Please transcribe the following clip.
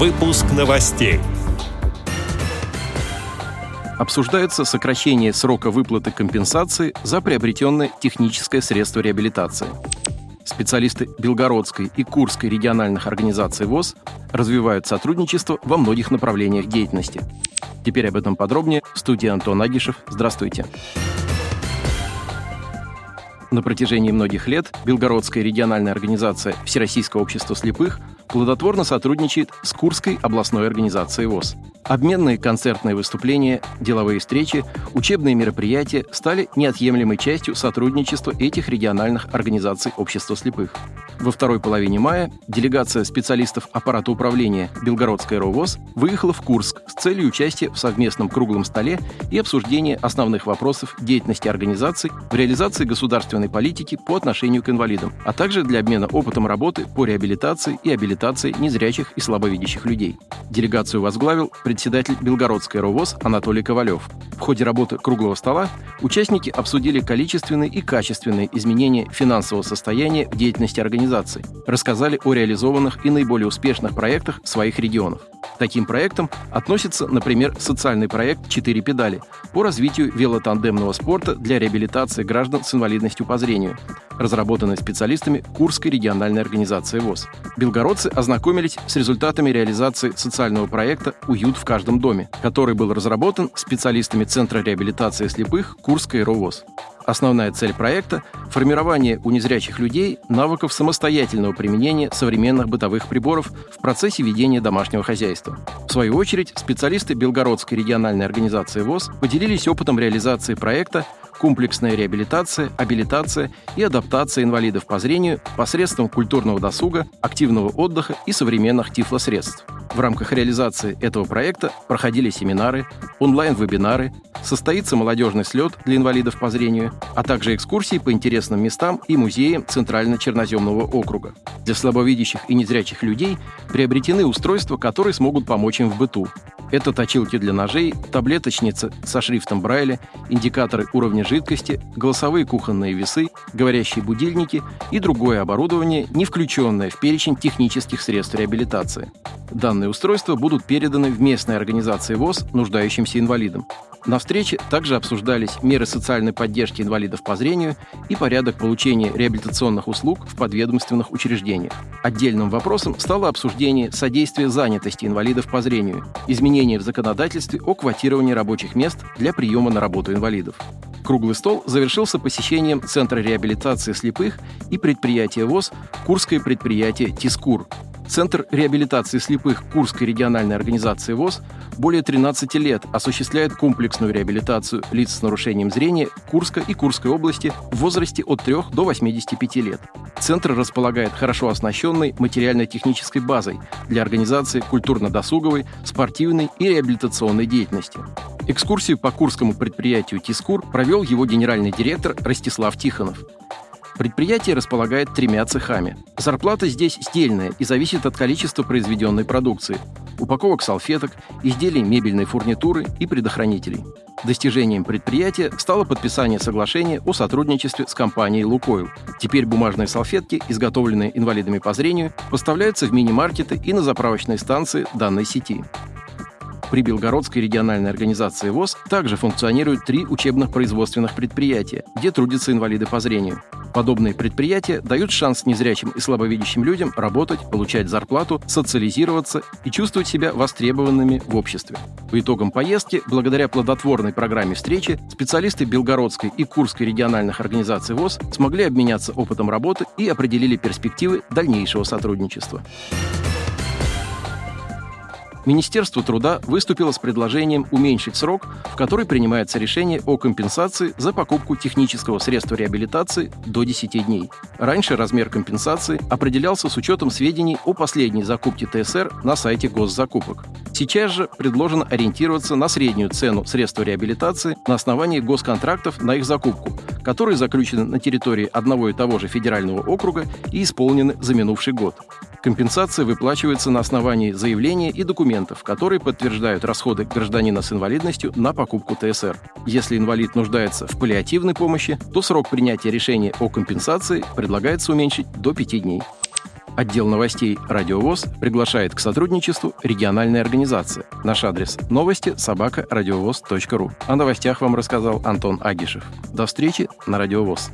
Выпуск новостей. Обсуждается сокращение срока выплаты компенсации за приобретенное техническое средство реабилитации. Специалисты Белгородской и Курской региональных организаций ВОЗ развивают сотрудничество во многих направлениях деятельности. Теперь об этом подробнее. В студии Антон Агишев. Здравствуйте. На протяжении многих лет Белгородская региональная организация Всероссийского общества слепых плодотворно сотрудничает с Курской областной организацией ВОЗ. Обменные концертные выступления, деловые встречи, учебные мероприятия стали неотъемлемой частью сотрудничества этих региональных организаций общества слепых. Во второй половине мая делегация специалистов аппарата управления Белгородской РОВОЗ выехала в Курск с целью участия в совместном круглом столе и обсуждения основных вопросов деятельности организаций в реализации государственной политики по отношению к инвалидам, а также для обмена опытом работы по реабилитации и абилитации незрячих и слабовидящих людей. Делегацию возглавил председатель Белгородской РОВОЗ Анатолий Ковалев. В ходе работы круглого стола участники обсудили количественные и качественные изменения финансового состояния в деятельности организации рассказали о реализованных и наиболее успешных проектах своих регионов. таким проектам относится, например, социальный проект «Четыре педали» по развитию велотандемного спорта для реабилитации граждан с инвалидностью по зрению, разработанный специалистами Курской региональной организации ВОЗ. Белгородцы ознакомились с результатами реализации социального проекта «Уют в каждом доме», который был разработан специалистами Центра реабилитации слепых Курской РОВОЗ. Основная цель проекта – формирование у незрячих людей навыков самостоятельного применения современных бытовых приборов в процессе ведения домашнего хозяйства. В свою очередь, специалисты Белгородской региональной организации ВОЗ поделились опытом реализации проекта комплексная реабилитация, абилитация и адаптация инвалидов по зрению посредством культурного досуга, активного отдыха и современных тифлосредств. В рамках реализации этого проекта проходили семинары, онлайн-вебинары, состоится молодежный слет для инвалидов по зрению, а также экскурсии по интересным местам и музеям Центрально-Черноземного округа. Для слабовидящих и незрячих людей приобретены устройства, которые смогут помочь им в быту. Это точилки для ножей, таблеточницы со шрифтом Брайля, индикаторы уровня жидкости, голосовые кухонные весы, говорящие будильники и другое оборудование, не включенное в перечень технических средств реабилитации. Данные устройства будут переданы в местные организации ВОЗ нуждающимся инвалидам. На встрече также обсуждались меры социальной поддержки инвалидов по зрению и порядок получения реабилитационных услуг в подведомственных учреждениях. Отдельным вопросом стало обсуждение содействия занятости инвалидов по зрению, изменения в законодательстве о квотировании рабочих мест для приема на работу инвалидов. Круглый стол завершился посещением Центра реабилитации слепых и предприятия ВОЗ «Курское предприятие Тискур», Центр реабилитации слепых Курской региональной организации ВОЗ более 13 лет осуществляет комплексную реабилитацию лиц с нарушением зрения Курска и Курской области в возрасте от 3 до 85 лет. Центр располагает хорошо оснащенной материально-технической базой для организации культурно-досуговой, спортивной и реабилитационной деятельности. Экскурсию по курскому предприятию «Тискур» провел его генеральный директор Ростислав Тихонов. Предприятие располагает тремя цехами. Зарплата здесь стельная и зависит от количества произведенной продукции, упаковок салфеток, изделий мебельной фурнитуры и предохранителей. Достижением предприятия стало подписание соглашения о сотрудничестве с компанией «Лукойл». Теперь бумажные салфетки, изготовленные инвалидами по зрению, поставляются в мини-маркеты и на заправочные станции данной сети. При Белгородской региональной организации ВОЗ также функционируют три учебных производственных предприятия, где трудятся инвалиды по зрению. Подобные предприятия дают шанс незрячим и слабовидящим людям работать, получать зарплату, социализироваться и чувствовать себя востребованными в обществе. По итогам поездки, благодаря плодотворной программе встречи, специалисты Белгородской и Курской региональных организаций ВОЗ смогли обменяться опытом работы и определили перспективы дальнейшего сотрудничества. Министерство труда выступило с предложением уменьшить срок, в который принимается решение о компенсации за покупку технического средства реабилитации до 10 дней. Раньше размер компенсации определялся с учетом сведений о последней закупке ТСР на сайте госзакупок. Сейчас же предложено ориентироваться на среднюю цену средства реабилитации на основании госконтрактов на их закупку, которые заключены на территории одного и того же федерального округа и исполнены за минувший год. Компенсация выплачивается на основании заявления и документов, которые подтверждают расходы гражданина с инвалидностью на покупку ТСР. Если инвалид нуждается в паллиативной помощи, то срок принятия решения о компенсации предлагается уменьшить до 5 дней. Отдел новостей «Радиовоз» приглашает к сотрудничеству региональной организации. Наш адрес – новости собака ру. О новостях вам рассказал Антон Агишев. До встречи на «Радиовоз».